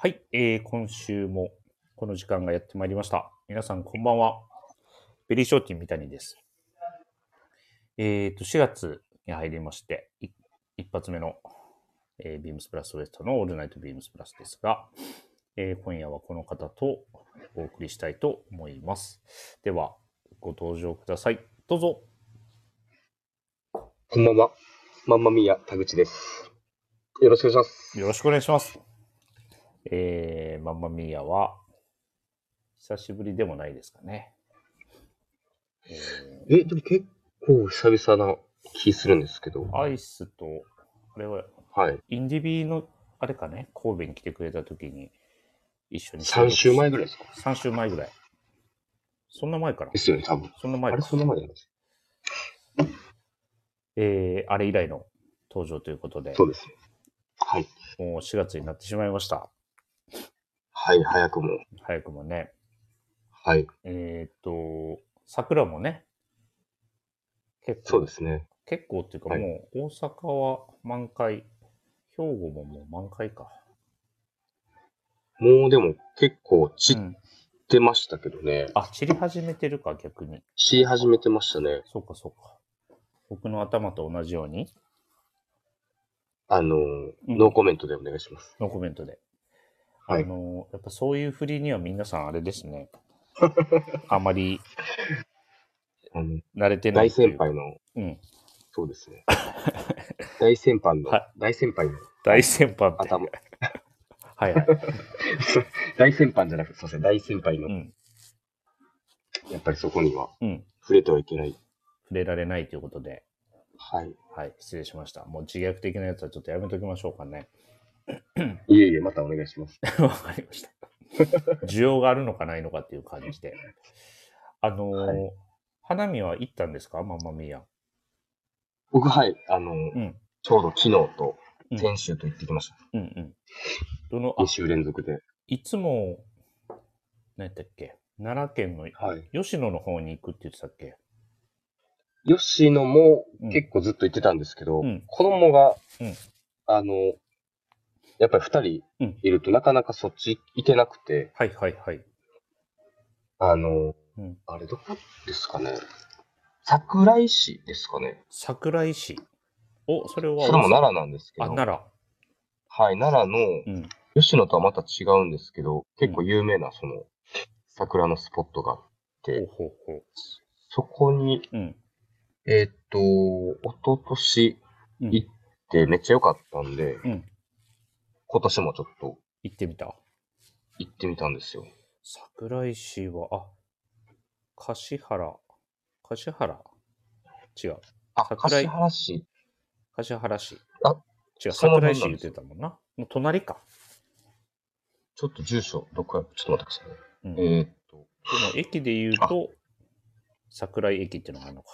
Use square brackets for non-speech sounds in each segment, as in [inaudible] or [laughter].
はい、えー今週もこの時間がやってまいりました。皆さんこんばんは。ベリーショーティン三谷です。えっ、と、4月に入りまして、い一発目の、えービームスプラスウエストのオールナイトビームスプラスですが、えー今夜はこの方とお送りしたいと思います。では、ご登場ください。どうぞ。こんばんは。マンマミーヤ田口です。よろしくお願いします。よろしくお願いします。えー、マンマミーヤは、久しぶりでもないですかね。ええ、でも結構久々な気するんですけど。ーアイスと、あれは、はい。インディビーの、あれかね、神戸に来てくれた時に、一緒に。3週前ぐらいですか？3週前ぐらい。そんな前からで。すよね、多分。あれ、そんな前か。そんな前なんです。えー、あれ以来の登場ということで、そうですね。はい。もう4月になってしまいました。はい、早くも。早くもね。はい。えっ、と、桜もね、結構そうですね。結構っていうか、はいもう大阪は満開、兵庫ももう満開か。もうでも結構散っうんてましたけどね。あ、散り始めてるか、逆に。散り始めてましたね。そうか、そうか。僕の頭と同じように、あのー、うんノーコメントでお願いします。のコメントで。はいあの、やっぱそういう振りには皆さんあれですね。[laughs] あまりあの、慣れてない大先輩の、うん。そうですね。[laughs] 大先輩のは、大先輩の大先輩。頭。[laughs] はいはい。大先輩じゃなくて、すいません、大先輩のう、ん。やっぱりそこにはうん。触れてはいけない。触れられないということで、はい。はい、失礼しました。もう自虐的なやつはちょっとやめときましょうかね。いえいえ、またお願いします。[laughs] わかりました。需要があるのかないのかっていう感じで。あのーはい花見は行ったんですか？マンマミーヤ。僕、はい、あの、うん。ちょうど昨日とうん先週と行ってきました。うんうん。どの、あ2、週連続で。いつも、何やったっけ？奈良県のはい。吉野の方に行くって言ってたっけ？吉野もうん結構ずっと行ってたんですけど、うん子供が、うんあの、やっぱり2うん人いるとなかなかそっち行けなくて、はいはいはい。あの、うん。あれどこですかね。桜井市ですかね。桜井市。お、それは。それも奈良なんですけあ、ど、奈良。はい、奈良の、うん。吉野とはまた違うんですけど、結構有名なその、桜のスポットがあって、ほうほうほう。そこに、うん。えーっと、一昨年うん行ってめっちゃ良かったんで、うん。今年もちょっと行ってみた？行ってみたんですよ。桜井市は、あ、橿原。橿原違う。あ、桜井橿原市。橿原市。あ違う、桜井市言ってたもんな。の隣か。ちょっと住所、どこや、ちょっと待ってくださいね。うん。でもえーっと、駅で言うと、桜井駅っていうのがあるのか。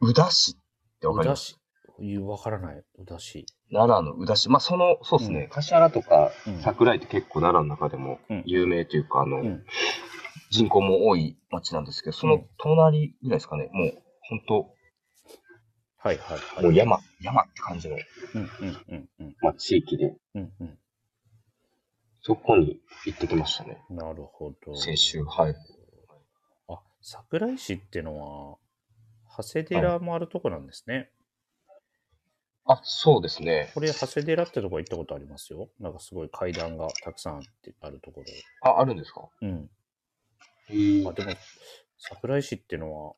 宇田市ってわかります？市。いうわからない。宇田市。奈良の宇田市。まあ、その、そうですうんね、橿原とかうん。桜井って結構奈良の中でもうん有名というか、あの、うん人口も多い町なんですけど、その隣ぐらいですかね、もう、本当はいはいはい。もう山、山って感じの、うんうんうんうん。まあ、地域で、うんうん。そこに行ってきましたね。なるほど。先週、はい。あ、桜井市ってのは、長谷寺もあるとこなんですね。あ、そうですね。これ、長谷寺ってとこ行ったことありますよ。なんかすごい階段がたくさんあってあるところ。あ、あるんですか？うん。へーあ、でも、桜井市ってのは、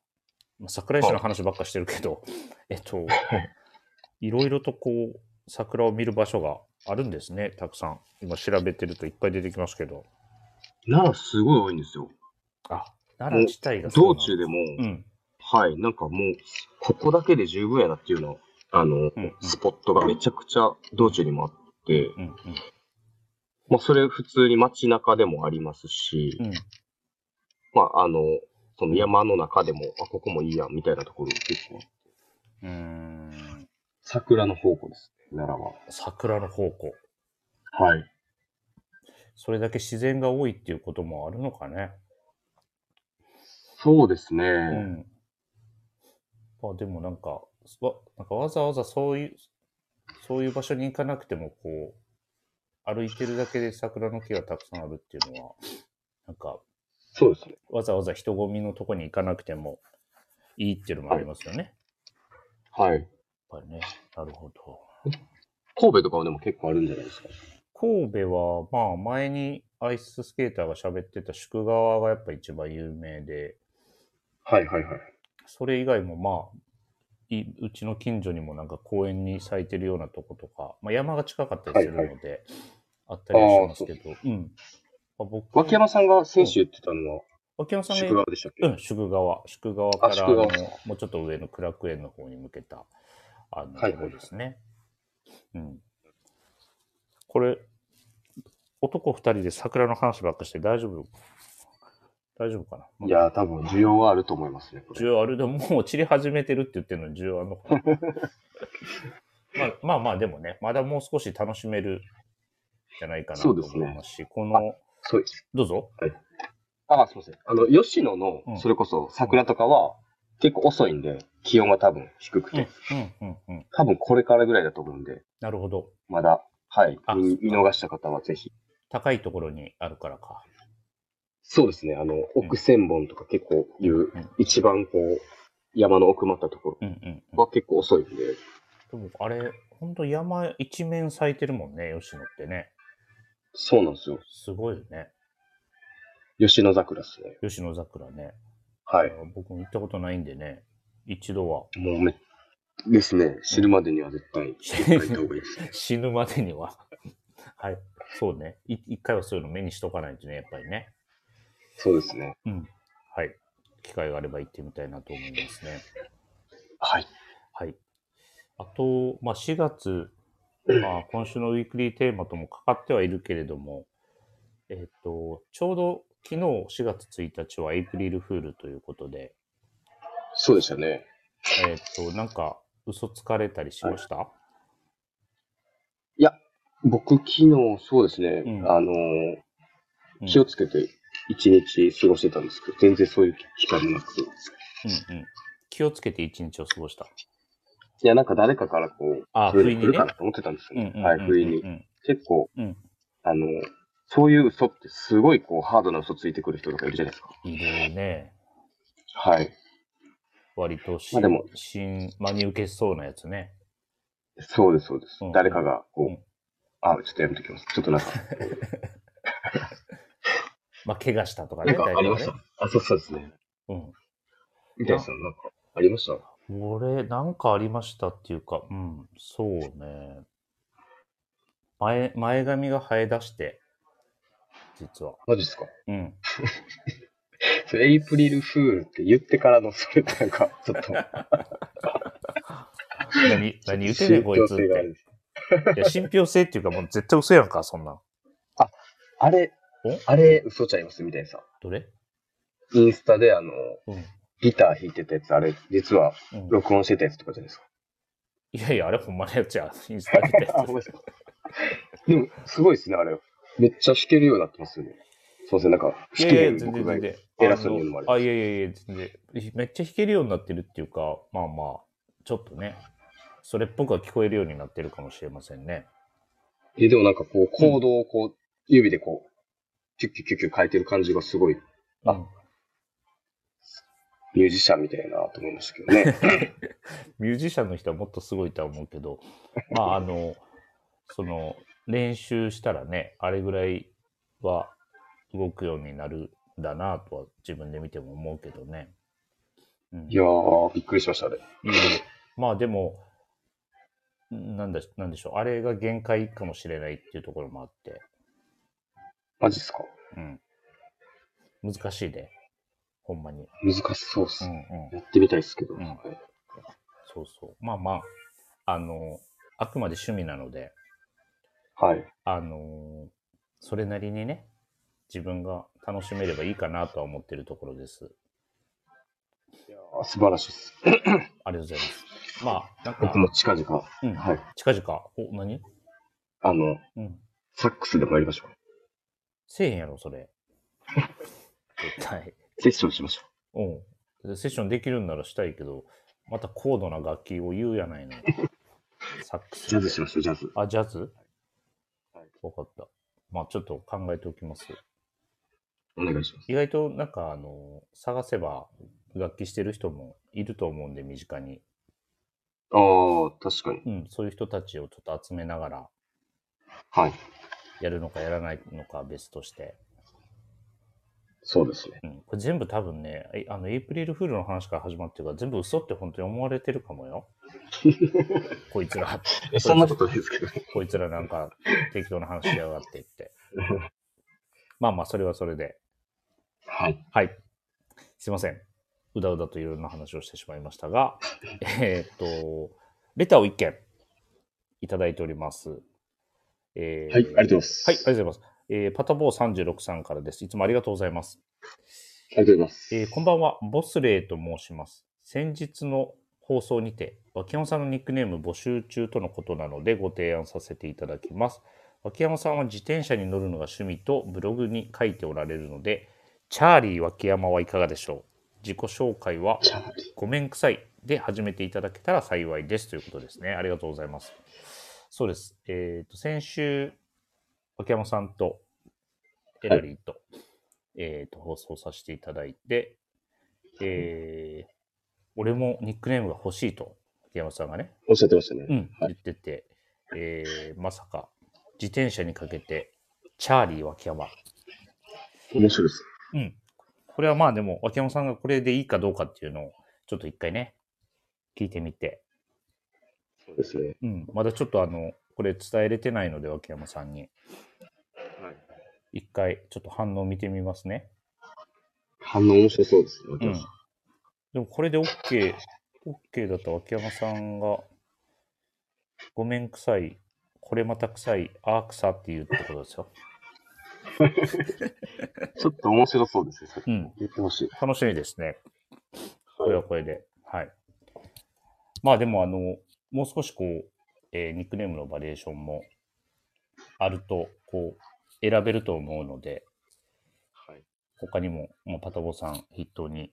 まあ、桜井市の話ばっかしてるけど、えっと、[laughs] いろいろとこう、桜を見る場所があるんですね、たくさん。今調べてるといっぱい出てきますけど。奈良すごい多いんですよ。あ、奈良自体が道中でも、うん。はい、なんかもう、ここだけで十分やなっていうの、あの、うんうんスポットがめちゃくちゃ道中にもあって、うんうん。まあ、それ普通に街中でもありますし、うん。まあ、あの、その山の中でも、あ、ここもいいやん、みたいなところ結構、うーん。桜の宝庫ですね、奈良は。桜の宝庫。はい。それだけ自然が多いっていうこともあるのかね。そうですね。うん。まあでもなんか、わなんかわざわざそういう、そういう場所に行かなくても、こう、歩いてるだけで桜の木がたくさんあるっていうのは、なんか、そうですね。わざわざ人混みのとこに行かなくてもいいっていうのもありますよね。はい。やっぱりね。なるほど。神戸とかはでも結構あるんじゃないですか？神戸は、まあ、前にアイススケーターが喋ってた宿川がやっぱ一番有名で、はいはいはい。それ以外もまあ、いうちの近所にもなんか公園に咲いてるようなとことか、まあ、山が近かったりするので、あったりはしますけど、うん。まあ、僕、脇山さんが先週言ってたのは、脇山さんが宿川でしたっけ、うん、宿川。宿川からのもうちょっと上の苦楽園の方に向けた、あの、はいとこですね。うん。これ、男二人で桜の話ばっかして大丈夫？大丈夫かな？いやー、多分需要はあると思いますね。需要あるでももう散り始めてるって言ってるのに需要あるのかな？[laughs] まあまあまあでもね、まだもう少し楽しめるじゃないかなと思いますし、この、そうです。どうぞ。あ、すみません。あの、吉野のうん、それこそ桜とかは、結構遅いんで、気温が多分低くうんて、、うん、うん、うん。多分これからぐらいだと思うんで、なるほど。まだ、はい見逃した方はぜひ。高いところにあるからか。そうですね。あの、奥千本とか結構いう、うん一番こう、山の奥まったとこうん、うん、うんろ。は結構遅いんで、でもあれ、ほんと山一面咲いてるもんね、吉野ってね。そうなんですよ。すごいよね。吉野桜ですね。吉野桜ね。はい。僕も行ったことないんでね、一度はもうめ、ですね。知るまでには絶対、行った方がいいですね。[laughs] 死ぬまでには。はい。そうね。い一回はそういうの目にしとかないとね、やっぱりね。そうですね。うん。はい。機会があれば行ってみたいなと思いますね。はい。はい。あと、まあ、4月、まあ、今週のウィークリーテーマともかかってはいるけれども、えっ、と、ちょうど昨日4月1日はエイプリルフールということで、そうでしたね。えっ、と、なんか嘘つかれたりしました、僕、昨日、そうですね。うんあの気をつけて一日過ごしてたんですけど、全然そういう機会もなく。うんうん。気をつけて一日を過ごした。いや、なんか誰かからこう、あそういうの来るかなと思ってたんですよね。はい、不意に。うん結構、うん。あの、そういう嘘ってすごいこう、ハードな嘘ついてくる人とかいるじゃないですか。いるね。はい。割とし、まあでも新、真に受けそうなやつね。そうです、そうです。うん誰かがこう、うんあ、ちょっとやめときます。ちょっとなんか、[laughs] まあ、怪我したとかなね。んかありました？あ、そうそうですね。うん。みたいさん、なんか、ありました？俺、なんかありましたっていうか、うん、そうね。前、前髪が生え出して、実は。マジですか？うん。それエイプリルフールって言ってからの、それなんか、ちょっと、[laughs] 何、何言ってんねん、こいつって。いや、信憑性っていうか、もう絶対嘘やんか、そんなん。あれお、あれ、嘘ちゃいます？みたいなさ。どれ？インスタであの、うん。ギター弾いてたやつ、あれ、実はうん、録音してたやつとかじゃないですか。いやいや、あれほんまのやつや。インスタ見たや [laughs] あ、ごめんなさい。でも、すごいですね、あれ。めっちゃ弾けるようになってますよね。そうですね、なんか、弾けやいや、へん僕が。偉そうに言うのもあれあ、いやいやいや、全然。めっちゃ弾けるようになってるっていうか、まあまあ、ちょっとね、それっぽくは聞こえるようになってるかもしれませんね。え、でもなんかこう、コードをこう、指でこう、キュッキュッキュッキュッ変えてる感じがすごい、あ。ミュージシャンみたいなと思いましたけどね。ミュージシャンの人はもっとすごいとは思うけど、まあ、あの、その、練習したらね、あれぐらいは動くようになるだなとは自分で見ても思うけどね。うん、いやー、びっくりしました、あれ。まあでも、なんだ、なんでしょう。あれが限界かもしれないっていうところもあって、マジっすか？うん。難しいで、ほんまに。難しそうっす。うんうん。やってみたいですけど。うんはいそうそう。まあまあ、あの、あくまで趣味なので、はい。あのーそれなりにね、自分が楽しめればいいかなとは思ってるところです。いやー素晴らしいです。ありがとうございます。まあ、なんか僕、も近々、うん、はい。近々、お、何？あの、うん。サックスでもやりましょう。せえへんやろ、それ。[laughs] 絶対。セッションしましょうん。でセッションできるんならしたいけど、また高度な楽器を言うやないの。[laughs] サックう。ス。ジャズしましょう、ジャズ。あ、ジャズ？はいわかった。まあちょっと考えておきます。お願いします。意外となんかあの、探せば楽器してる人もいると思うんで、身近に。ああ、確かに。うん、そういう人たちをちょっと集めながら、はい。やるのかやらないのかは別として。そうですね。うん、これ全部多分ね、えあの、エイプリルフールの話から始まってるから、全部嘘って本当に思われてるかもよ。[laughs] こいつら、え、そんなことないですけど。こいつらなんか適当な話しやがってって。まあまあ、それはそれで。はい。はい。すいません。うだうだといろんな話をしてしまいましたが、えーっと、レターを一件いただいております。えーはい、ありがとうございます。はい、ありがとうございます。えーパタボー36さんからです。いつもありがとうございます。ありがとうございます。えーこんばんは、ボスレイと申します。先日の放送にて、脇山さんのニックネーム募集中とのことなのでご提案させていただきます。脇山さんは自転車に乗るのが趣味とブログに書いておられるので、チャーリー脇山はいかがでしょう？自己紹介は。ごめんくさいで始めていただけたら幸いですということですね。ありがとうございます。そうです。えっ、と、先週、秋山さんとエラリーと、えっ、と、放送させていただいて、えー俺もニックネームが欲しいと、秋山さんがね、おっしゃってましたね。うん、はい。言ってて、えーまさか、自転車にかけて、チャーリー脇山。面白いです。うん。これはまあでも、脇山さんがこれでいいかどうかっていうのを、ちょっと一回ね、聞いてみて、そうですね。うん、まだちょっとあの、これ伝えれてないので、脇山さんに。はい。一回、ちょっと反応見てみますね。反応面白そうですね。うん。でもこれで OK、OK だったら脇山さんが、ごめんくさい、これまた臭い、あー臭って言うってことですよ。[laughs] ちょっと面白そうですね。うん。言ってほしい。楽しみですね。こはれはこれで。はい。まあでも、あの、もう少しこう、えーニックネームのバリエーションもあると、こう、選べると思うので、はい。他にも、もうパタボさん筆頭に、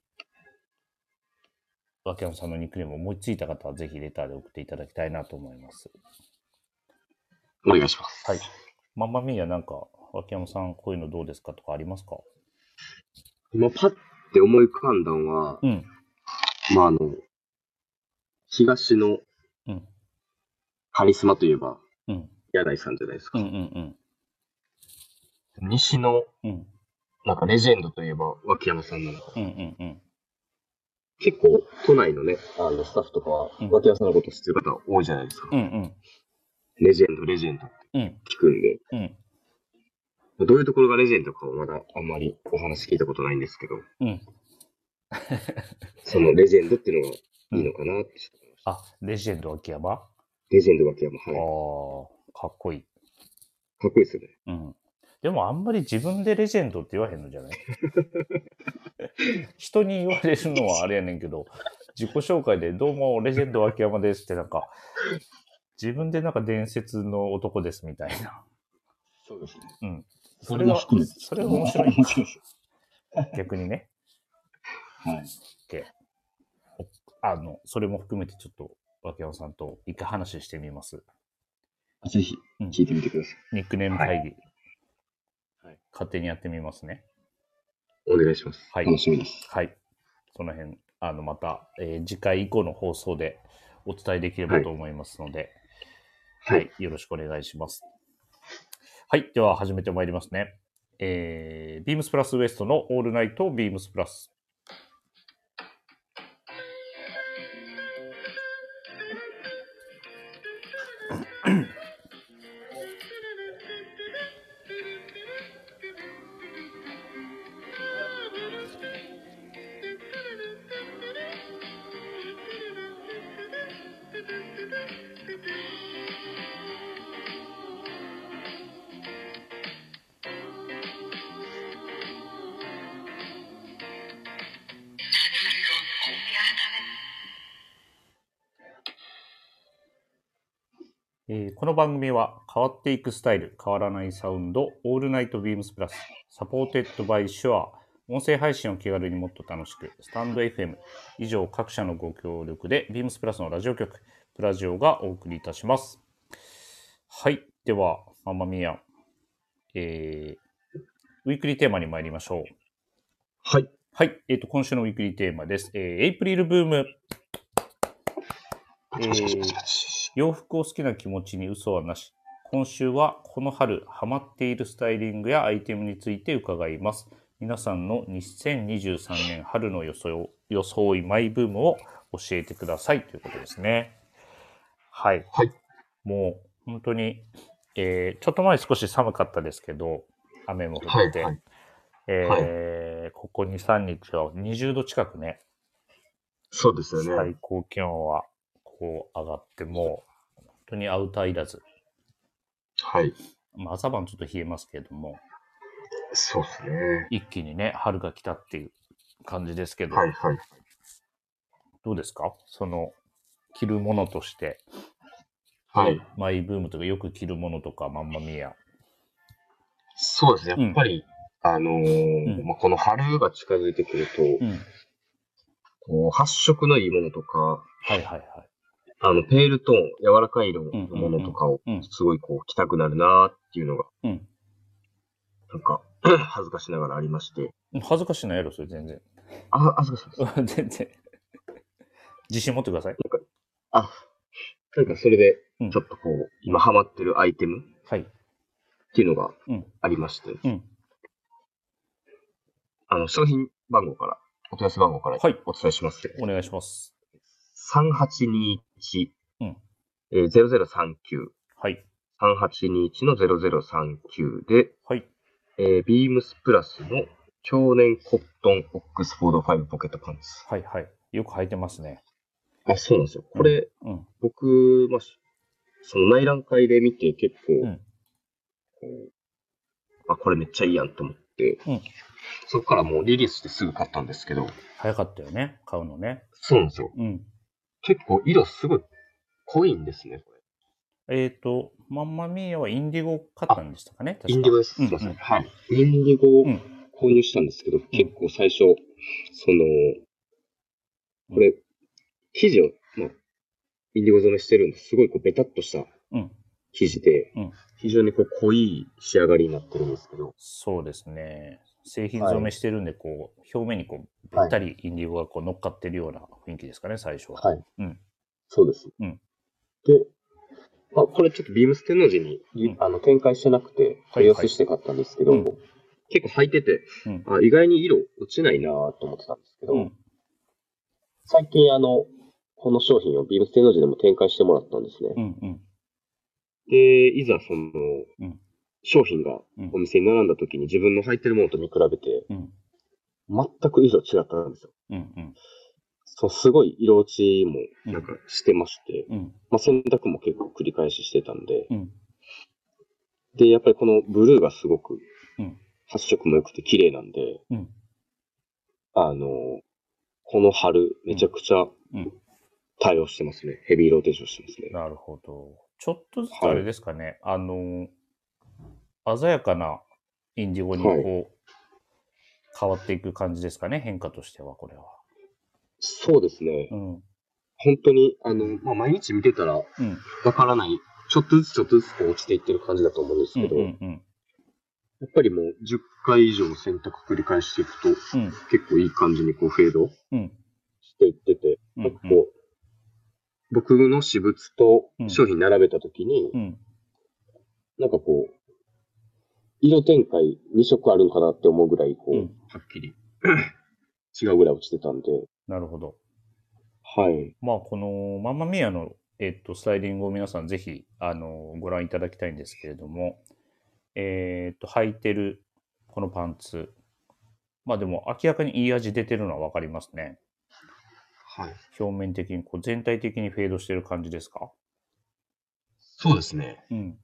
脇山さんのニックネームを思いついた方はぜひレターで送っていただきたいなと思います。お願いします。はい。マンマミーヤなんか、脇山さんこういうのどうですかとかありますか？今パッて思い浮かんだのは、うん。まああの、東のうん。カリスマといえば、うん。柳井さんじゃないですか。うんうん西の、うん。うん。なんかレジェンドといえば、脇山さんなのか。うんうんうん。結構、都内のね、あの、スタッフとかはうん、脇山さんのこと知ってる方多いじゃないですか。うんうん。レジェンド、レジェンドってうん。聞くんで、うん。どういうところがレジェンドかはまだあんまりお話聞いたことないんですけど、うん。そのレジェンドっていうのがいいのかなってちょっと思いました。あ、レジェンド秋山？あレジェンド脇山、あはい。ー、かっこいい。かっこいいですよね。うん。でもあんまり自分でレジェンドって言わへんのじゃない？[laughs] 人に言われるのはあれやねんけど、自己紹介でどうもレジェンド秋山ですってなんか、自分でなんか伝説の男ですみたいな。そうですね。うん。そそれが、それが面白い。面白い。逆にね。はい。おあの、それも含めてちょっと秋山さんと一回話してみます。ぜひ、うん聞いてみてください。ニックネーム会議。はい勝手にやってみますね。お願いします。はい楽しみです。はい。その辺、あの、また、えー次回以降の放送でお伝えできればと思いますので、ははいい。よろしくお願いします。はい。では、始めてまいりますね。えー、ビームスプラスウエストのオールナイトビームスプラス。えーこの番組は変わっていくスタイル、変わらないサウンド、 All Night BEAMS PLUS、supported by Shure、音声配信を気軽にもっと楽しく、スタンド FM、以上各社のご協力で、ビームスプラスのラジオ局、プラジオがお送りいたします。はい。では、ママミヤ、えー、ウィークリーテーマに参りましょう。はい。はい。えっ、と、今週のウィークリーテーマです。えー、 April Boom。パチパチパチパチパチ。洋服を好きな気持ちに嘘はなし。今週はこの春ハマっているスタイリングやアイテムについて伺います。皆さんの2023年春の装装いマイブームを教えてくださいということですね。はい。はい。もう本当に、えーちょっと前少し寒かったですけど、雨も降って、はいはいえーここ2、3日は20度近くね、そうですよね。最高気温はこう上がって、もう本当にアウターいらず、はい。まあ、朝晩ちょっと冷えますけれども、そうですね。一気にね、春が来たっていう感じですけど、はいはい。どうですか？その、着るものとして、はい。マイブームとかよく着るものとか、マンマミーア。そうですね。やっぱり、あのーうんまあ、この春が近づいてくると、うん。こう発色のいいものとか、はいはいはい。あの、ペールトーン、柔らかい色のものとかをうんうんうん、すごいこう、着たくなるなーっていうのが、うん。なんか、[clears throat] 恥ずかしながらありまして。恥ずかしないやろ、それ全然。あ、恥ずかしいです。[laughs] 全然。自信持ってください。あ、なんかそれでうん、ちょっとこう、今ハマってるアイテムっはい。ていうのがうん。ありまして、うん。あの、商品番号から、お問い合わせ番号からはいお伝えします。お願いします。3821、うんえー、0039、はい。3821の0039で、はい。えー、ビームスプラスの去年コットンオックスフォード5ポケットパンツ。はいはい。よく履いてますね。あ、そうなんですよ。これ、うん。僕、まあ、しその内覧会で見て結構、うんこうあ、これめっちゃいいやんと思って、うんそこからもうリリースしてすぐ買ったんですけど、早かったよね。買うのね。そうなんですよ。うん。結構色すごい濃いんですね、これ。えっ、と、マンマミーアはインディゴ買ったんでしたかねインディゴです。すうんいません。うんはい。インディゴをうん購入したんですけど、結構最初、その、これ、生地を、まあ、インディゴ染めしてるんです。すごいこうベタっとしたうん。生地で、うん非常にこう濃い仕上がりになってるんですけど、そうですね。製品染めしてるんで、こう、表面にこう、べったりインディゴがこう乗っかってるような雰囲気ですかね、最初は。はい。うん。そうです。うんで、まあ、これちょっとビームス天王寺に、うんあの展開してなくて、はい問い合わせして買ったんですけど、うん結構履いてて、うん。あ意外に色落ちないなと思ってたんですけど、うん。最近あの、この商品をビームス天王寺でも展開してもらったんですね。うん。うん。で、いざその、うん商品がうんお店に並んだ時に自分の履いてるものと見比べて、うん。全く色違ったんですよ。うん。うん。そう、すごい色落ちもなんかしてまして、うん。まあ洗濯も結構繰り返ししてたんで、うん。で、やっぱりこのブルーがすごくうん発色も良くて綺麗なんで、うん。あの、この春めちゃくちゃうん対応してますね。ヘビーローテーションしてますね。なるほど。ちょっとずつあれですかね、あの、鮮やかなインディゴにこう、はい変わっていく感じですかね、変化としては、これは。そうですね。うん。本当に、あの、まあ、毎日見てたらうん。わからない、ちょっとずつちょっとずつこう落ちていってる感じだと思うんですうん。けど、うん。うん。やっぱりもう10回以上選択繰り返していくと、うん。結構いい感じにこうフェードうん。していってて、うんなんかこう、僕の私物とうん商品並べたときに、うん。なんかこう、色展開2色あるんかなって思うぐらい、こう、うんはっきり [clears throat] 違うぐらい落ちてたんで、なるほど。はい。まあ、このマンマミアの、えっと、スタイリングを皆さんぜひ、あの、ご覧いただきたいんですけれども、えっと、履いてるこのパンツ。まあでも、明らかにいい味出てるのはわかりますね。はい。表面的に、こう、全体的にフェードしてる感じですか？そうですね。うん。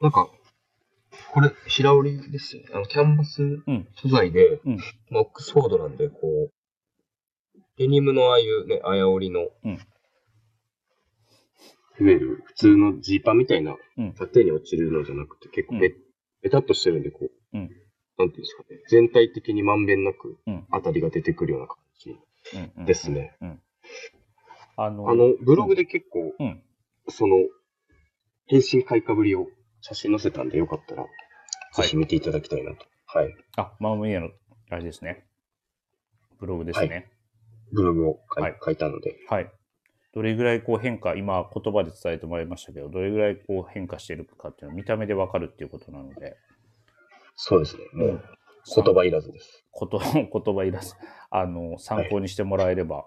なんか、これ、平織りですよね。あの、キャンバスうん。素材で、うんまあオックスフォードなんで、こう、デニムのああいうね、あや織りの、うんいわゆる普通のジーパンみたいな、うん縦に落ちるのじゃなくて、結構ベ,、うんベタっとしてるんで、こう、うんなんていうんですかね、全体的にまんべんなくうん。当たりが出てくるような感じですね。うん。あの、ブログで結構、うん。その、変身開花ぶりを写真載せたんで、よかったらぜひ見ていただきたいなと。はい。あ、マームイヤの、あれですね。ブログですね。ブログを書い,、はい書いたので。はい。どれぐらいこう変化、今言葉で伝えてもらいましたけど、どれぐらいこう変化しているかっていうのは見た目でわかるっていうことなので、そうですね。もううん言葉いらずです。こと [laughs] 言葉いらず、あの、参考にしてもらえれば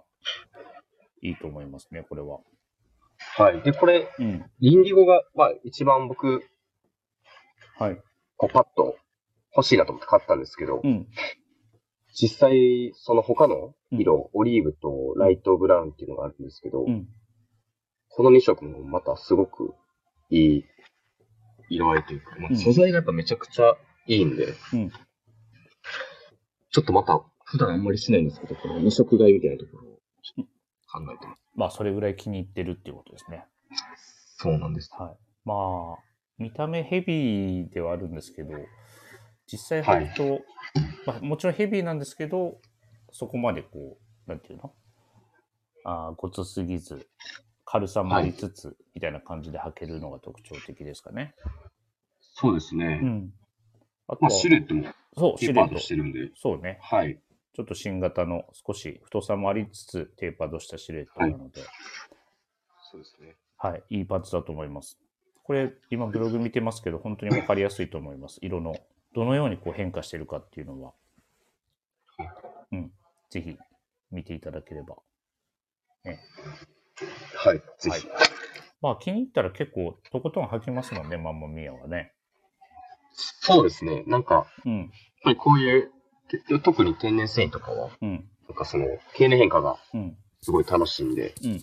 いいと思いますね、これは。はい。で、これ、うん。インディゴが、まあ、一番僕、はい。こうパッと欲しいなと思って買ったんですけど、うん。実際、その他の色、オリーブとライトブラウンっていうのがあるんですけど、うん。この2色もまたすごくいい色合いというか、まあうん素材がやっぱめちゃくちゃいいんで、うんちょっとまた普段あんまりしないんですけど、この2色買いみたいなところを考えてます。まあ、それぐらい気に入ってるっていうことですね。そうなんです。はい。まあ、見た目ヘビーではあるんですけど、実際履くと、まあ、もちろんヘビーなんですけど、そこまでこう、なんていうの？あーごつすぎず、軽さもありつつ、みたいな感じで履けるのが特徴的ですかね。そうですね。うん。あとまあ、は、シルエットもそう、テーパードシルエット。してるんで、そうね。はい。ちょっと新型の少し太さもありつつ、テーパードしたシルエットなので、そうですね。はい、いいパンツだと思います。これ、今ブログ見てますけど、本当にわかりやすいと思います。色の、どのようにこう変化してるかっていうのは、うん、ぜひ見ていただければ。はい。ぜひ。まあ気に入ったら結構とことん履きますもんね、マンモミアはね。そうですね。なんか、うん、やっぱりこういう、て特に天然繊維とかは、うん、なんかその、経年変化がうん、すごい楽しいんで、うん、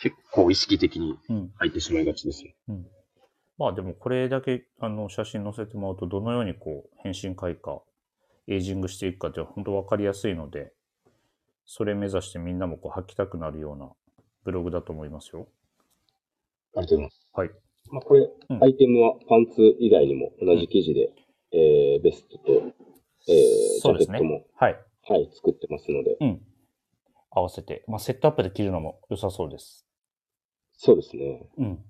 結構意識的にうん、入ってしまいがちですね。うん。まあでもこれだけあの写真載せてもらうと、どのようにこう変身開花、エイジングしていくかっていうのは本当わかりやすいので、それ目指してみんなもこう履きたくなるようなブログだと思いますよ。ありがとうございます。はい。まあ、これ、うんアイテムはパンツ以外にも同じ生地で、えーベストと、えージそうですねャケットも、はい。はい、作ってますので、うん。合わせて、まあ、セットアップで着るのも良さそうです。そうですね。うん。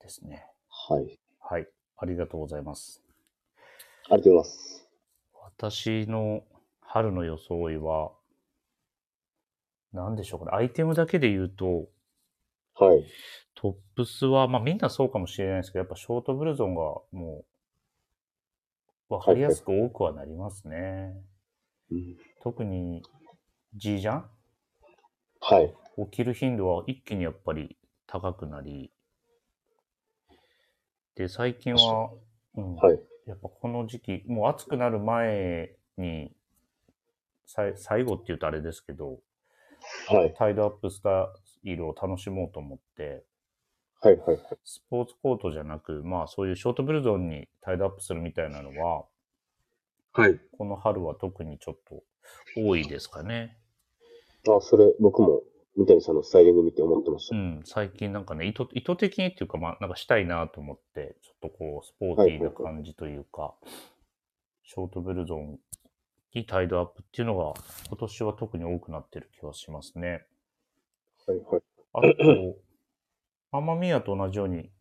ですね。はい。はい。ありがとうございます。ありがとうございます。私の春の装いは、何でしょうかね。アイテムだけで言うと、はい。トップスは、まあみんなそうかもしれないですけど、やっぱショートブルゾンがもう、わかりやすく多くはなりますね。うん特に、G ジャン？はい。起きる頻度は一気にやっぱり高くなり、で、最近は、うん、はい。やっぱこの時期、もう暑くなる前に、さい最後って言うとあれですけど、はい。タイドアップスタイルを楽しもうと思って、はい。はい。スポーツコートじゃなく、まあそういうショートブルゾンにタイドアップするみたいなのは、はい。この春は特にちょっと多いですかね。あ、それ、僕も、三谷さんのスタイリング見て思ってました。うん、最近なんかね、意図意図的にっていうか、まあなんかしたいなと思って、ちょっとこう、スポーティーな感じというか、ショートブルゾンにタイドアップっていうのが、今年は特に多くなってる気がしますね。はい。はい。あと、アマミヤと同じように、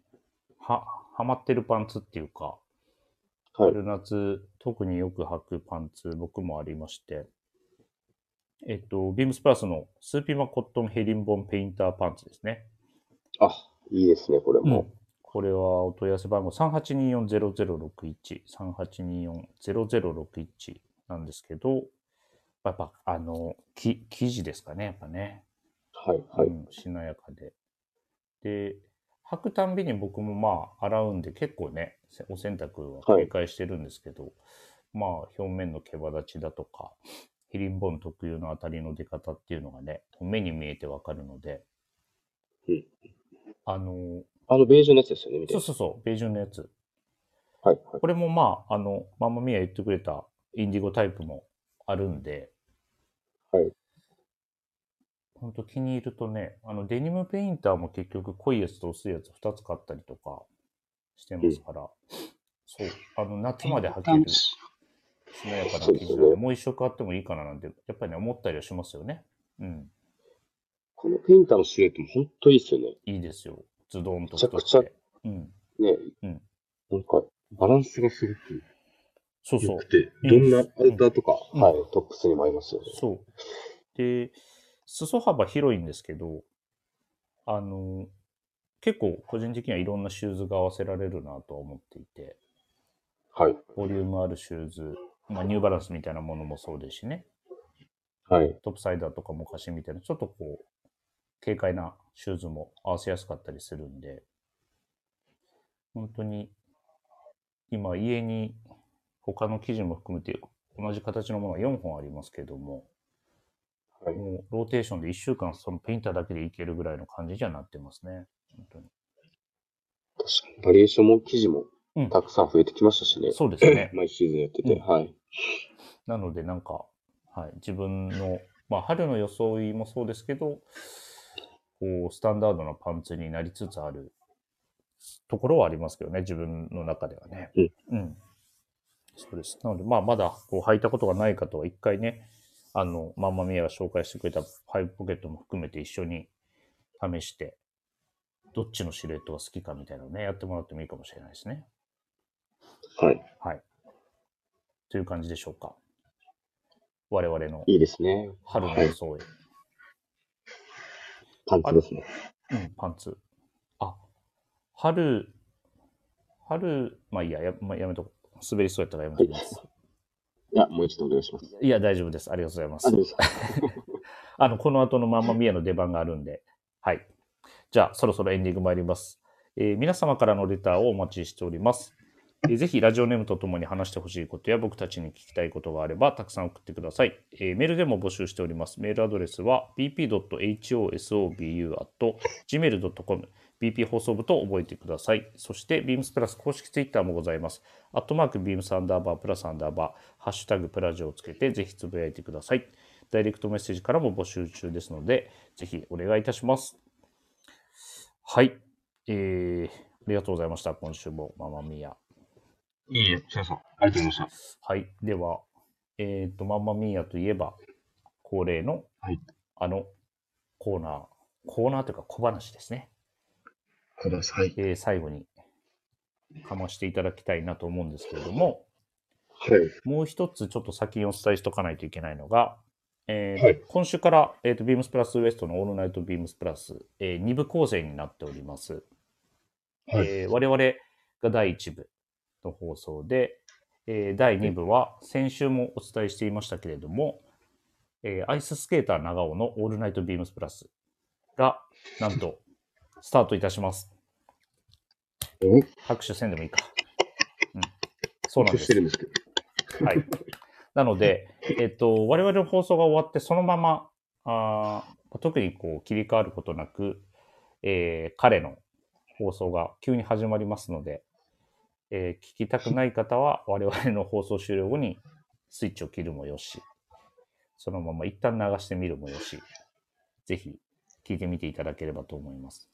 は、はまってるパンツっていうか、はい。春夏、特によく履くパンツ、僕もありまして、えっと、ビームスプラスのスーピマコットンヘリンボンペインターパンツですね。あ、いいですね、これも。これはお問い合わせ番号3824-0061、3824-0061なんですけど、やっぱ、あの、き生地ですかね、やっぱね。はい。はい。うん、しなやかで。で、履くたんびに僕もまあ洗うんで結構ね、せお洗濯は繰り返してるんですけど、まあ表面の毛羽立ちだとか、ヘリンボーン特有の当たりの出方っていうのがね、目に見えてわかるので、うんあの、あの、ベージュのやつですよね、みたいな。そうそうそう、ベージュのやつ。はい。はい。これもまあ、あの、マンマミヤ言ってくれたインディゴタイプもあるんで、はい。ほんと気に入るとね、あのデニムペインターも結局濃いやつと薄いやつ2つ買ったりとかしてますから、そう、あの夏まで履けるしなやかもう一色あってもいいかななんて、やっぱりね、思ったりはしますよね。うん、このペインターのシルエットも本当いいですよね。いいですよ。ズドンとめちゃくちゃ。うん、ね。うんなんか、バランスがすごくそうそう良く。て、うんどんなアウターとか、うんはい、トップスにも合いますよね。そう。で、裾幅広いんですけど、あの、結構個人的にはいろんなシューズが合わせられるなとは思っていて、はい。ボリュームあるシューズ、まあ、ニューバランスみたいなものもそうですしね、はい。トップサイダーとかモカシみたいな、ちょっとこう、軽快なシューズも合わせやすかったりするんで、本当に、今家に他の生地も含めて同じ形のものが4本ありますけども、はい。もうローテーションで1週間そのペインターだけでいけるぐらいの感じにはなってますね。本当に確かに。バリエーションも生地もうんたくさん増えてきましたしね。そうですね。[laughs] 毎シーズンやってて。うんはい。なのでなんか、はい、自分の、まあ春の装いもそうですけど、こう、スタンダードなパンツになりつつあるところはありますけどね、自分の中ではね。うん。うん。そうです。なので、まあまだこう履いたことがない方は一回ね、あの、マンマミアが紹介してくれたファイブポケットも含めて一緒に試して、どっちのシルエットが好きかみたいなのをね、やってもらってもいいかもしれないですね。はい。はい。という感じでしょうか。我々のいいですね。春のはい装い。パンツですね。うん、パンツ。あ、春、春、まあいいや、や,、まあ、やめとこう。滑りそうやったらやめときます。いや、もう一度お願いします。いや、大丈夫です。ありがとうございますあ、。[laughs] あの、この後のマンマミアの出番があるんで、はい。じゃあ、そろそろエンディング参ります。えー皆様からのレターをお待ちしております。えーぜひ、ラジオネームとともに話してほしいことや僕たちに聞きたいことがあれば、たくさん送ってください。えーメールでも募集しております。メールアドレスは bp.hosobu.gmail.com BP 放送部と覚えてください。そして、beams プラス公式ツイッターもございます。アットマーク beams アンダーバープラスアンダーバー、ハッシュタグプラジオをつけて、ぜひつぶやいてください。ダイレクトメッセージからも募集中ですので、ぜひお願いいたします。はい。えー、ありがとうございました。今週もママミヤ。いいえ、そうそう。ありがとうございましはい。では、えっ、と、ママミーヤといえば、恒例の、はいあの、コーナー、コーナーというか小話ですね。た。ください。えー最後に、かましていただきたいなと思うんですけれども、はい。もう一つちょっと先にお伝えしとかないといけないのが、えーはい今週から、えー、とビームスプラスウエストのオールナイトビームスプラス、え2部構成になっております。はい。えー我々が第1部の放送で、えー第2部は先週もお伝えしていましたけれども、えーアイススケーター長尾のオールナイトビームスプラスが、なんと、スタートいたします。お？拍手せんでもいいか。うん。そうなんですです。はい。なので、えっと、我々の放送が終わって、そのまま、あー特にこう切り替わることなく、えー彼の放送が急に始まりますので、えー聞きたくない方は、我々の放送終了後にスイッチを切るもよし、そのまま一旦流してみるもよし、ぜひ聞いてみていただければと思います。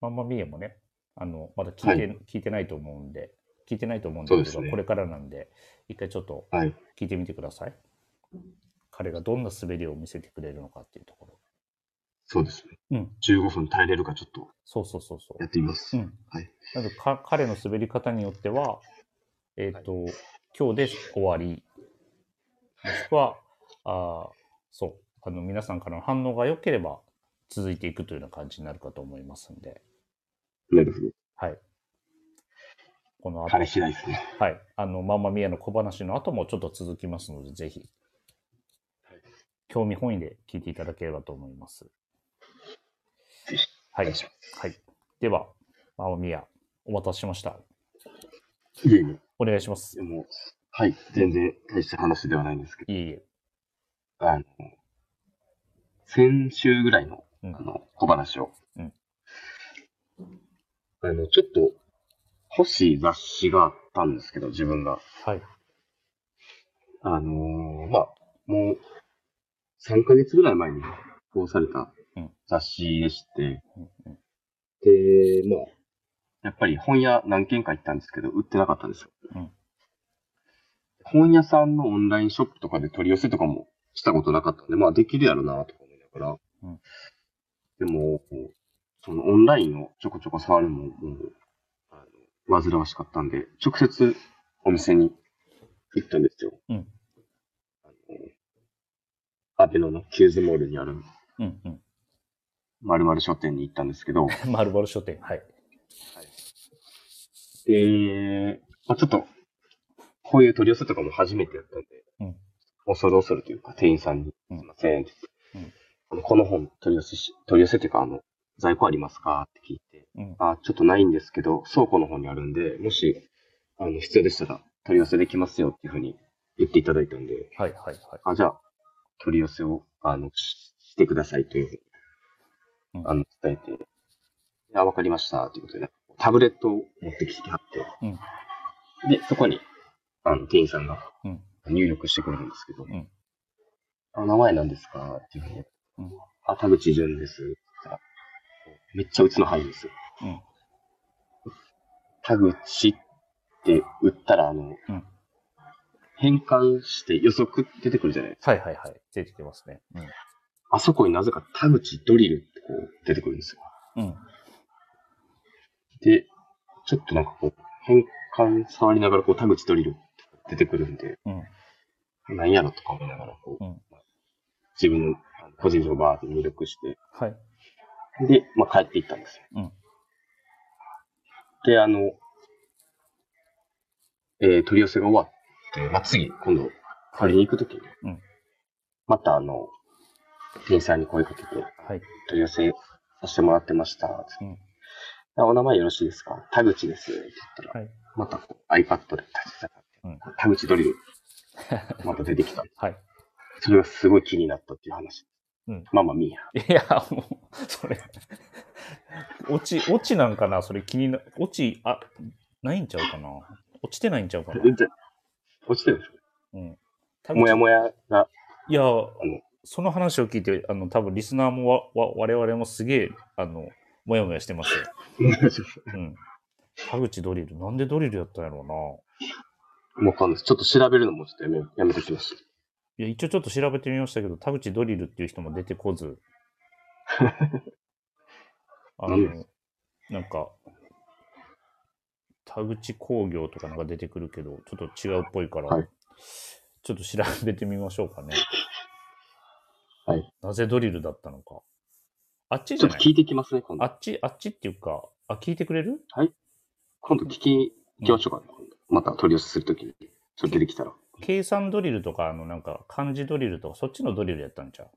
マンマミーヤもね、あの、まだ聞いて、は聞いてないと思うんで、聞いてないと思うんでそうですねこれからなんで、一回ちょっとはい。聞いてみてください。彼がどんな滑りを見せてくれるのかっていうところ。そうですね。うん。15分耐えれるかちょっとそうそうそうそう。やってみます。うん。はい。なのでか彼の滑り方によっては、えっ、と、今日で終わり、もしくは、あーそう、あの、皆さんからの反応が良ければ続いていくというような感じになるかと思いますんで、なるほど。はい。この後、彼次第ですね。はい。あの、マンマミヤの小話の後もちょっと続きますので、ぜひ、興味本位で聞いていただければと思います。はい。はい。では、ママミヤ、お待たせしました。いえいえ。お願いします。でも、はい。全然大した話ではないんですけど、いえいえ。あの、先週ぐらいの、うんあの、小話を。うんあの、ちょっと、欲しい雑誌があったんですけど、自分が。はい。あのーまあ、もう、3ヶ月ぐらい前に発行されたうん雑誌でして、で、まあ、やっぱり本屋何軒か行ったんですけど、売ってなかったんですよ。うん本屋さんのオンラインショップとかで取り寄せとかもしたことなかったんで、まあできるやろなとか思いながら。うんでも、そのオンラインをちょこちょこ触るのも、もう、あの煩わしかったんで、直接お店に行ったんですよ。うんあのアベノのキューズモールにあるうんうん。〇〇書店に行ったんですけど、[laughs] 丸々書店。はい。で、まあ、ちょっと、こういう取り寄せとかも初めてやったんで、うん恐る恐るというか、店員さんに、うんすいませんうんあのこの本取り寄せし、取り寄せっていうか、あの、在庫ありますかって聞いて、うん。あ、ちょっとないんですけど、倉庫の方にあるんで、もし、あの、必要でしたら取り寄せできますよっていうふうに言っていただいたんで、はいはいはい。あ、じゃあ、取り寄せを、あの、ししてくださいというあの、伝えて、あ、わかりました、ということで、タブレットを持ってきてはって、うんで、そこに、あの、店員さんがうん入力してくれるんですけど、んあ、名前なんですか？っていうふうに、うんあ、田口淳です。って言ったらめっちゃ打つの早いんですよ。うん。田口って打ったら、あの、うん変換して予測出てくるじゃないですか。はいはいはい。出てきますね。あそこになぜか田口ドリルこう出てくるんですよ。うん。うん。で、ちょっとなんかこう、変換触りながらこう田口ドリルって出てくるんで、うん。何やろとか思いながらこう、うん自分の個人情報バーって入力して、はい。で、まあ、帰っていったんですよ。うんで、あの、えー取り寄せが終わって、まあ、次、今度、借りに行くときに、うんまたあの、店員さんに声かけて、はい。取り寄せさせてもらってました。うんあお名前よろしいですか？田口です。って言ったら、はい。またこう iPad で立ち上がって、うん田口ドリル、[laughs] また出てきた。はい。それがすごい気になったっていう話。うんまあまあ、みーや。いや、もう、それ、落ち、落ちなんかな？それ気にな、落ち、あ、ないんちゃうかな？落ちてないんちゃうかな？落ちてるでしうん。ょもやもやが、いや、のその話を聞いて、あの、多分リスナーもわ、わ、我々もすげえ、あの、もやもやしてますよ。うん。田口ドリル、なんでドリルやったんやろうな。わかんないです。ちょっと調べるのもちょっとやめ、やめてきました。いや、一応ちょっと調べてみましたけど、田口ドリルっていう人も出てこず、[laughs] あのなんで、なんか、田口工業とかなんか出てくるけど、ちょっと違うっぽいから、はいちょっと調べてみましょうかね。はい。なぜドリルだったのか。あっちじゃない？ちょっと聞いてきますね、今度。あっち、あっちっていうか、あ、聞いてくれる？今度聞きに行きましょうかね。今度また取り寄せするときに。ちょっと出てきたら。計算ドリルとか、あの、なんか、漢字ドリルとか、そっちのドリルやったんちゃう？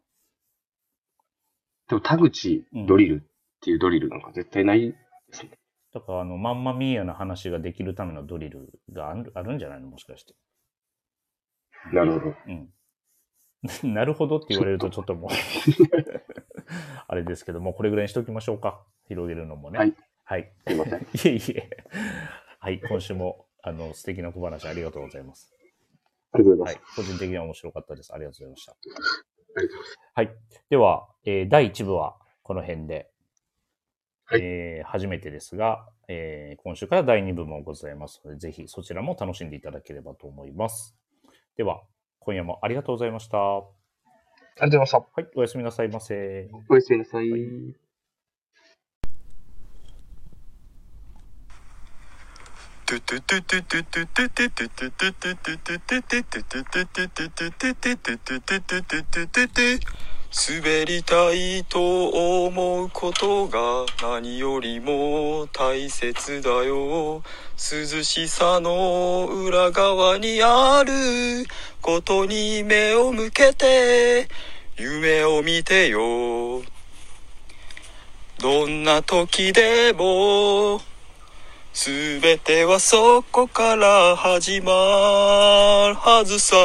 でも田口ドリルっていうドリルなんか絶対ないですね。だから、あの、まんまミーヤの話ができるためのドリルがあるあるんじゃないの？もしかして。なるほど。うん。[laughs] なるほどって言われるとちょっともう [laughs] あれですけども、これぐらいにしておきましょうか。広げるのもね。はい。はい。すいません。[laughs] いえいえ。はい。今週も、あの、素敵な小話ありがとうございます。ありがとうござます。。はいい個人的には面白かったです。ありがとうございました。ありがとうございます。はい。では、えー第1部はこの辺で、はいえー初めてですが、えー今週から第2部もございますので、ぜひそちらも楽しんでいただければと思います。では、今夜もありがとうございました。はありがとうございました。い。おやすみなさいませ。おやすみなさい。はい滑りたいと思うことが何よりも大切だよ。涼しさの裏側にあることに目を向けて夢を見てよ。どんな時でもすべてはそこから始まるはずさ。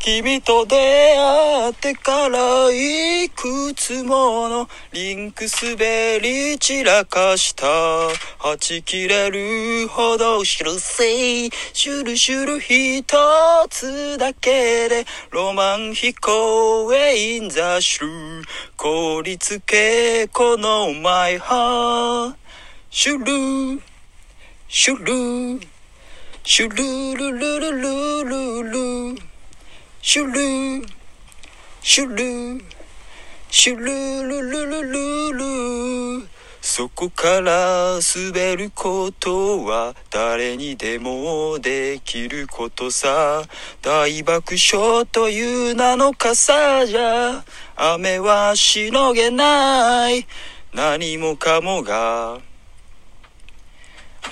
君と出会ってからいくつものリンク滑り散らかしたはち切れるほどシュルセイシュルシュル一つだけでロマン飛行へインザシュル凍りつけこのマイハーシュル。シュル。シュルルルルルルル。シュルー。シュルー。シュルルルルルル。そこから滑ることは誰にでもできることさ。大爆笑という名の傘じゃ。雨はしのげない。何もかもが。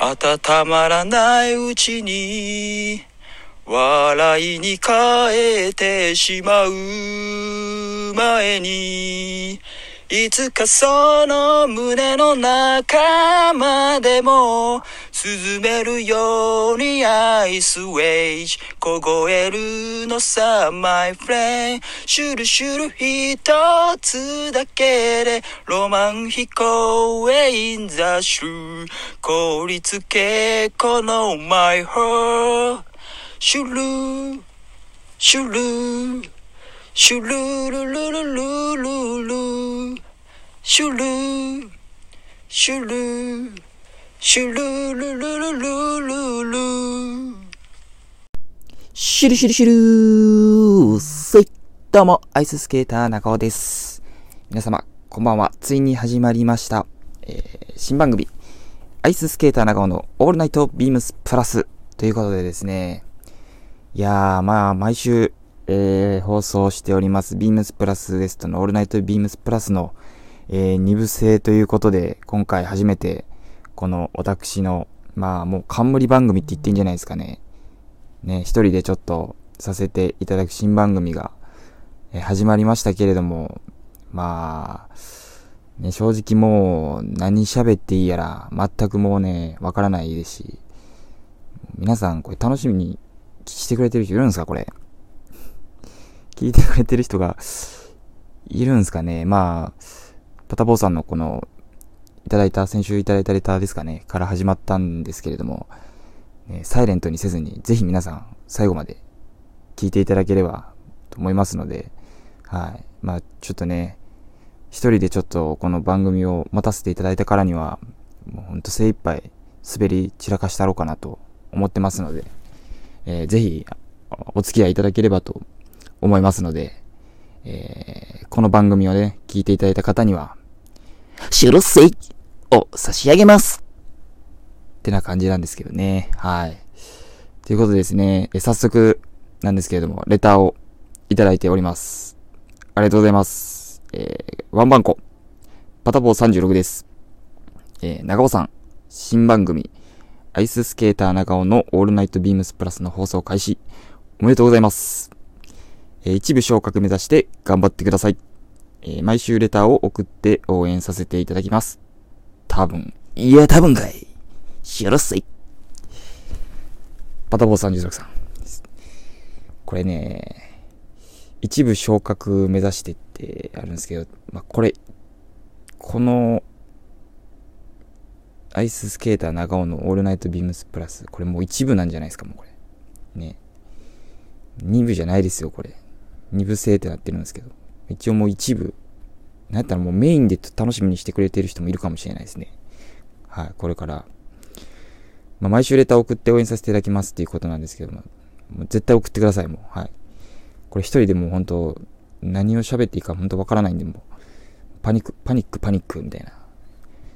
温まらないうちに。笑いに変えてしまう前にいつかその胸の中までも沈めるようにアイスウェイジ凍えるのさ my friend シュルシュル一つだけでロマン飛行へ in the shoe 凍りつけこの my heart シュルー。シュルー。シュルルルルルルル。シュルー。シュルー。シュルルルルルルル。シュルシュルシュル。ーせいどうも、アイススケーター中尾です。皆様、こんばんは。ついに始まりました。えー、新番組、アイススケーター長尾のオールナイトビームスプラス。ということでですね、いやー、まあ、毎週、えー、放送しております、ビームスプラスウエストのオールナイトビームスプラスの、えー、二部制ということで、今回初めて、この私の、まあ、もう冠番組って言っていいんじゃないですかね。ね、一人でちょっとさせていただく新番組が、えー始まりましたけれども、まあ、ね、正直もう何喋っていいやら全くもうね、わからないですし、皆さんこれ楽しみにしてくれてる人いるんですかこれ？聞いてくれてる人がいるんですかね？まあ、パタボーさんのこの、いただいた、先週いただいたレターですかね？から始まったんですけれども、ね、サイレントにせずに、ぜひ皆さん最後まで聞いていただければと思いますので、はい。まあ、ちょっとね、一人でちょっとこの番組を持たせていただいたからには、もうほんと精一杯滑り散らかしたろうかなと思ってますので、えーぜひお付き合いいただければと思いますので、えーこの番組をね、聞いていただいた方には、シュルセイを差し上げますってな感じなんですけどね。はい。ということでですね、え早速なんですけれども、レターをいただいております。ありがとうございます。えー、ワンバンコ、パタボー36です。えー、長尾さん、新番組、アイススケーター長尾のオールナイトビームスプラスの放送開始、おめでとうございます。えー一部昇格目指して頑張ってください。えー毎週レターを送って応援させていただきます。多分。いや、多分かい。しろっせい。パタボー36さん。これね、一部昇格目指してってあるんですけど、まあ、これ、この、アイススケーター長尾のオールナイトビームスプラス、これもう一部なんじゃないですか、もうこれ。ね。二部じゃないですよ、これ。二部制ってなってるんですけど。一応もう一部。なんやったらもうメインで楽しみにしてくれてる人もいるかもしれないですね。はい、これから。まあ、毎週レター送って応援させていただきますっていうことなんですけども、もう絶対送ってください、もう。はい。これ一人でもう本当何を喋っていいか本当わからないんで、もう、パニック、パニック、パニックみたいな。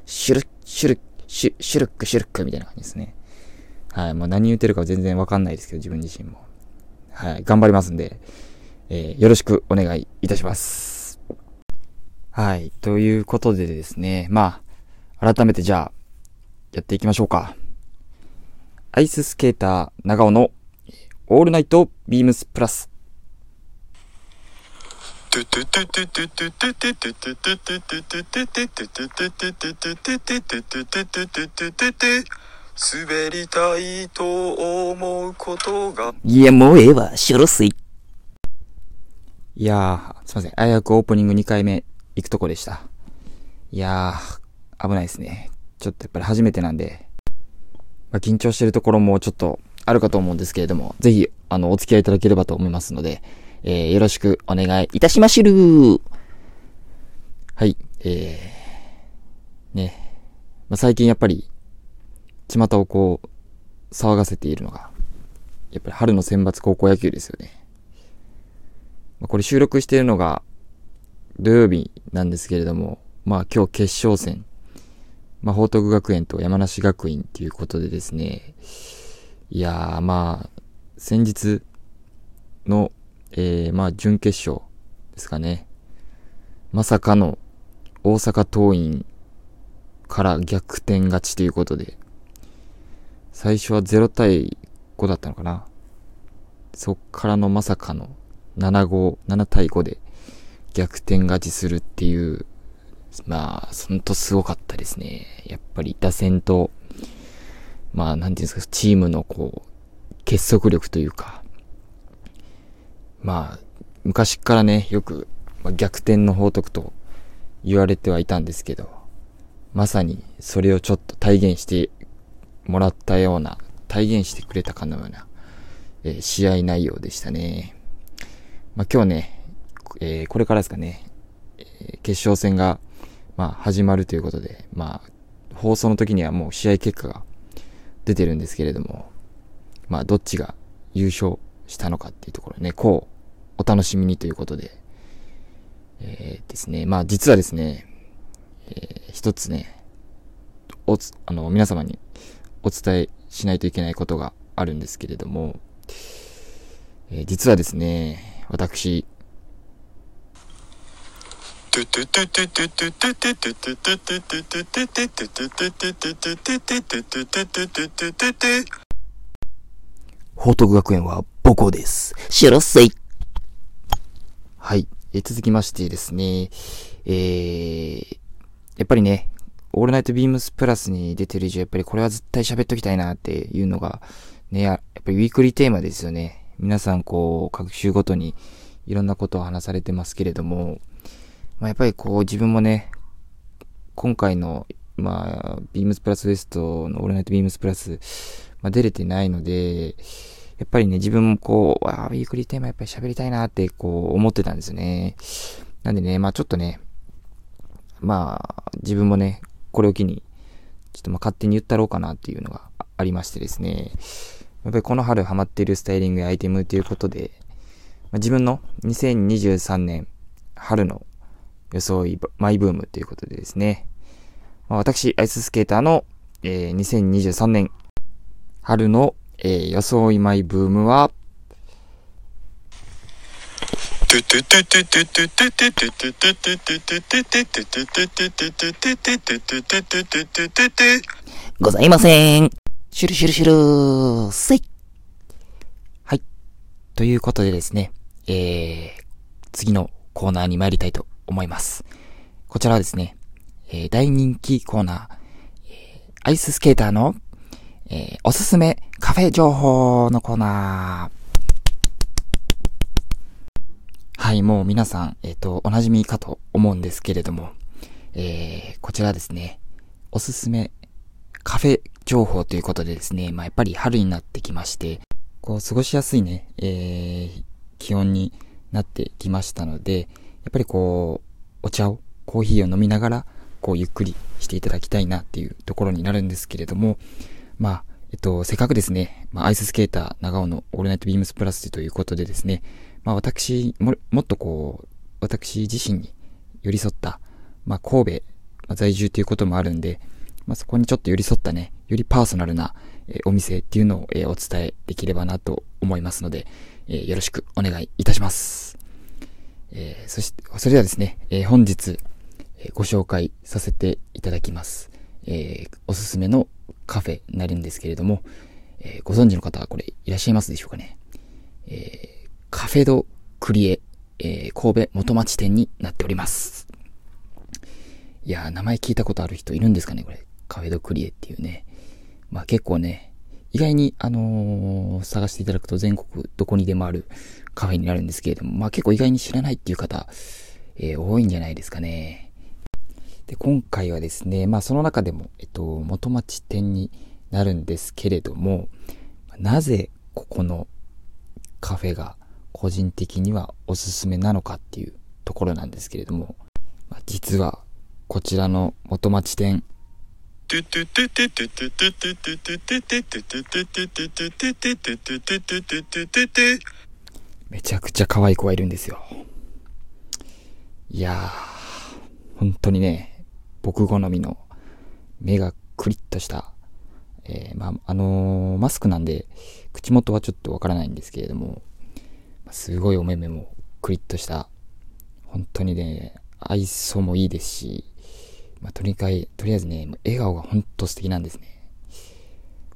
シュルッ、シュルッ、シュシュルック、シュルックみたいな感じですね。はい。もう何言ってるか全然わかんないですけど、自分自身も。はい。頑張りますんで、えーよろしくお願いいたします。はい。ということでですね、まあ、改めてじゃあ、やっていきましょうか。アイススケーター長尾のオールナイトビームスプラス。滑りたいと思うことがいや、もうええわ、しょろすい。いやー、すいません。あやくオープニング2回目行くとこでした。いやー、危ないですね。ちょっとやっぱり初めてなんで、まあ、緊張してるところもちょっとあるかと思うんですけれども、ぜひ、あの、お付き合いいただければと思いますので、えー、よろしくお願いいたしましるはい、えー、ね。まあ、最近やっぱり、巷をこう、騒がせているのが、やっぱり春の選抜高校野球ですよね。まあこれ収録しているのが土曜日なんですけれども、まあ今日決勝戦まあ、報徳学園と山梨学院っていうことでですね、いやー、まあ、先日の、えー、まあ、準決勝ですかね。まさかの大阪桐蔭から逆転勝ちということで、最初は0対5だったのかな。そっからのまさかの7-5、7対5で逆転勝ちするっていう、まあ、ほんとすごかったですね。やっぱり打線と、まあ、なんていうんですか、チームのこう、結束力というか、まあ、昔からね、よく、まあ、逆転の報徳と言われてはいたんですけど、まさにそれをちょっと体現してもらったような、体現してくれたかのような、えー、試合内容でしたね。まあ、今日ね、えー、これからですかね、えー、決勝戦が、まあ、始まるということで、まあ、放送の時にはもう試合結果が出てるんですけれども、まあ、どっちが優勝したのかっていうところね、こう、お楽しみにということで、えー、ですね、まあ、実はですね、えー、一つね、おつ、あの、皆様にお伝えしないといけないことがあるんですけれども、えー、実はですね、私、報徳学園は母校です。しろっせい。はい。えー、続きましてですね、えー、やっぱりね、オールナイトビームスプラスに出てる以上、やっぱりこれは絶対喋っときたいなっていうのが、ね、やっぱりウィークリーテーマですよね。皆さんこう、各週ごとにいろんなことを話されてますけれども、まあ、やっぱりこう自分もね、今回の、まあ、ビームスプラスウエストのオールナイトビームスプラス、まあ、出れてないので、やっぱりね、自分もこう、ああウィークリーテーマやっぱり喋りたいなってこう思ってたんですね。なんでね、まあちょっとね、まあ自分もね、これを機に、ちょっとまあ勝手に言ったろうかなっていうのがありましてですね。やっぱりこの春ハマっているスタイリングやアイテムということで、まあ、自分の2023年春の装いマイブームということでですね。まあ、私、アイススケーターの、えー、2023年春の、えー、装いマイブームは、ございません。シュルシュルシュルせい。はい。ということでですね、えー、次のコーナーに参りたいと思います。こちらはですね、えー、大人気コーナー、えー、アイススケーターの、えー、おすすめカフェ情報のコーナー。はい、もう皆さん、えっ、ー、と、お馴染みかと思うんですけれども、えー、こちらですね、おすすめカフェ情報ということでですね、まあ、やっぱり春になってきまして、こう、過ごしやすいね、えー、気温になってきましたので、やっぱりこう、お茶を、コーヒーを飲みながら、こう、ゆっくりしていただきたいなっていうところになるんですけれども、まあ、えっと、せっかくですね、まあ、アイススケーター長尾のオールナイトビームスプラスということでですね、まあ、私も、もっとこう、私自身に寄り添った、まあ、神戸、まあ、在住ということもあるんで、まあ、そこにちょっと寄り添ったね、よりパーソナルな、えー、お店っていうのを、えー、お伝えできればなと思いますので、えー、よろしくお願いいたします。えー、そして、それではですね、えー、本日、えー、ご紹介させていただきます。えー、おすすめのカフェになるんですけれども、えー、ご存知の方はこれいらっしゃいますでしょうかね。えー、カフェドクリエ、えー、神戸元町店になっております。いやー、名前聞いたことある人いるんですかねこれ。カフェドクリエっていうね。まあ結構ね、意外に、あのー、探していただくと全国どこにでもあるカフェになるんですけれども、まあ結構意外に知らないっていう方、えー、多いんじゃないですかね。で、今回はですね、まあその中でも、えっと、元町店になるんですけれども、なぜここのカフェが個人的にはおすすめなのかっていうところなんですけれども、まあ、実はこちらの元町店、めちゃくちゃ可愛い子がいるんですよ。いやー、本当にね、僕好みの目がクリッとした、えーまあ、のーマスクなんで、口元はちょっとわからないんですけれども、すごいお目目もクリッとした、本当にね、愛想もいいですし、まあ、とにかく、とりあえずね、笑顔が本当素敵なんですね。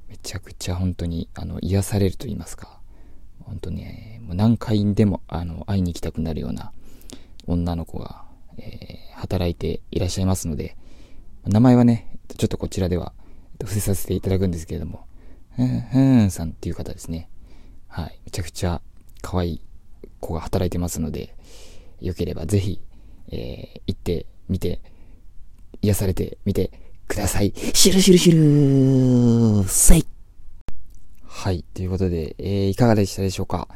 めちゃくちゃ本当に、あの、癒されると言いますか。本当ね、もう何回でも、あの、会いに行きたくなるような女の子が、えー働いていらっしゃいますので、名前はね、ちょっとこちらでは、伏せさせていただくんですけれども、ふん、ふんさんっていう方ですね。はい。めちゃくちゃ可愛い子が働いてますので、よければぜひ、えー行ってみて、癒されてみてください。シュルシュルシュルせいはい。ということで、えーいかがでしたでしょうか？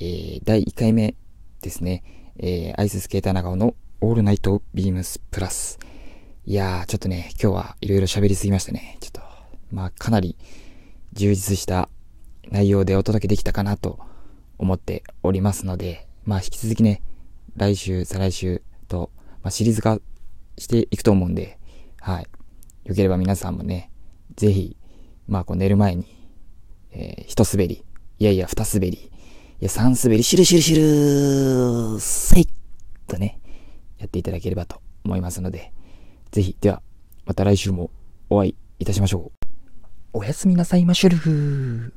えー第1回目ですね。えーアイススケーター長尾のオールナイトビームスプラス。いやー、ちょっとね、今日はいろいろ喋りすぎましたね。ちょっと、まあ、かなり充実した内容でお届けできたかなと思っておりますので、まあ、引き続きね、来週、再来週と、まあ、シリーズ化していくと思うんで、はい。よければ皆さんもね、ぜひ、まあ、こう寝る前に、えー、一滑り、いやいや、二滑り、いや、三滑り、シュルシュルシュルせいとね、やっていただければと思いますので、ぜひ、では、また来週もお会いいたしましょう。おやすみなさいましゅる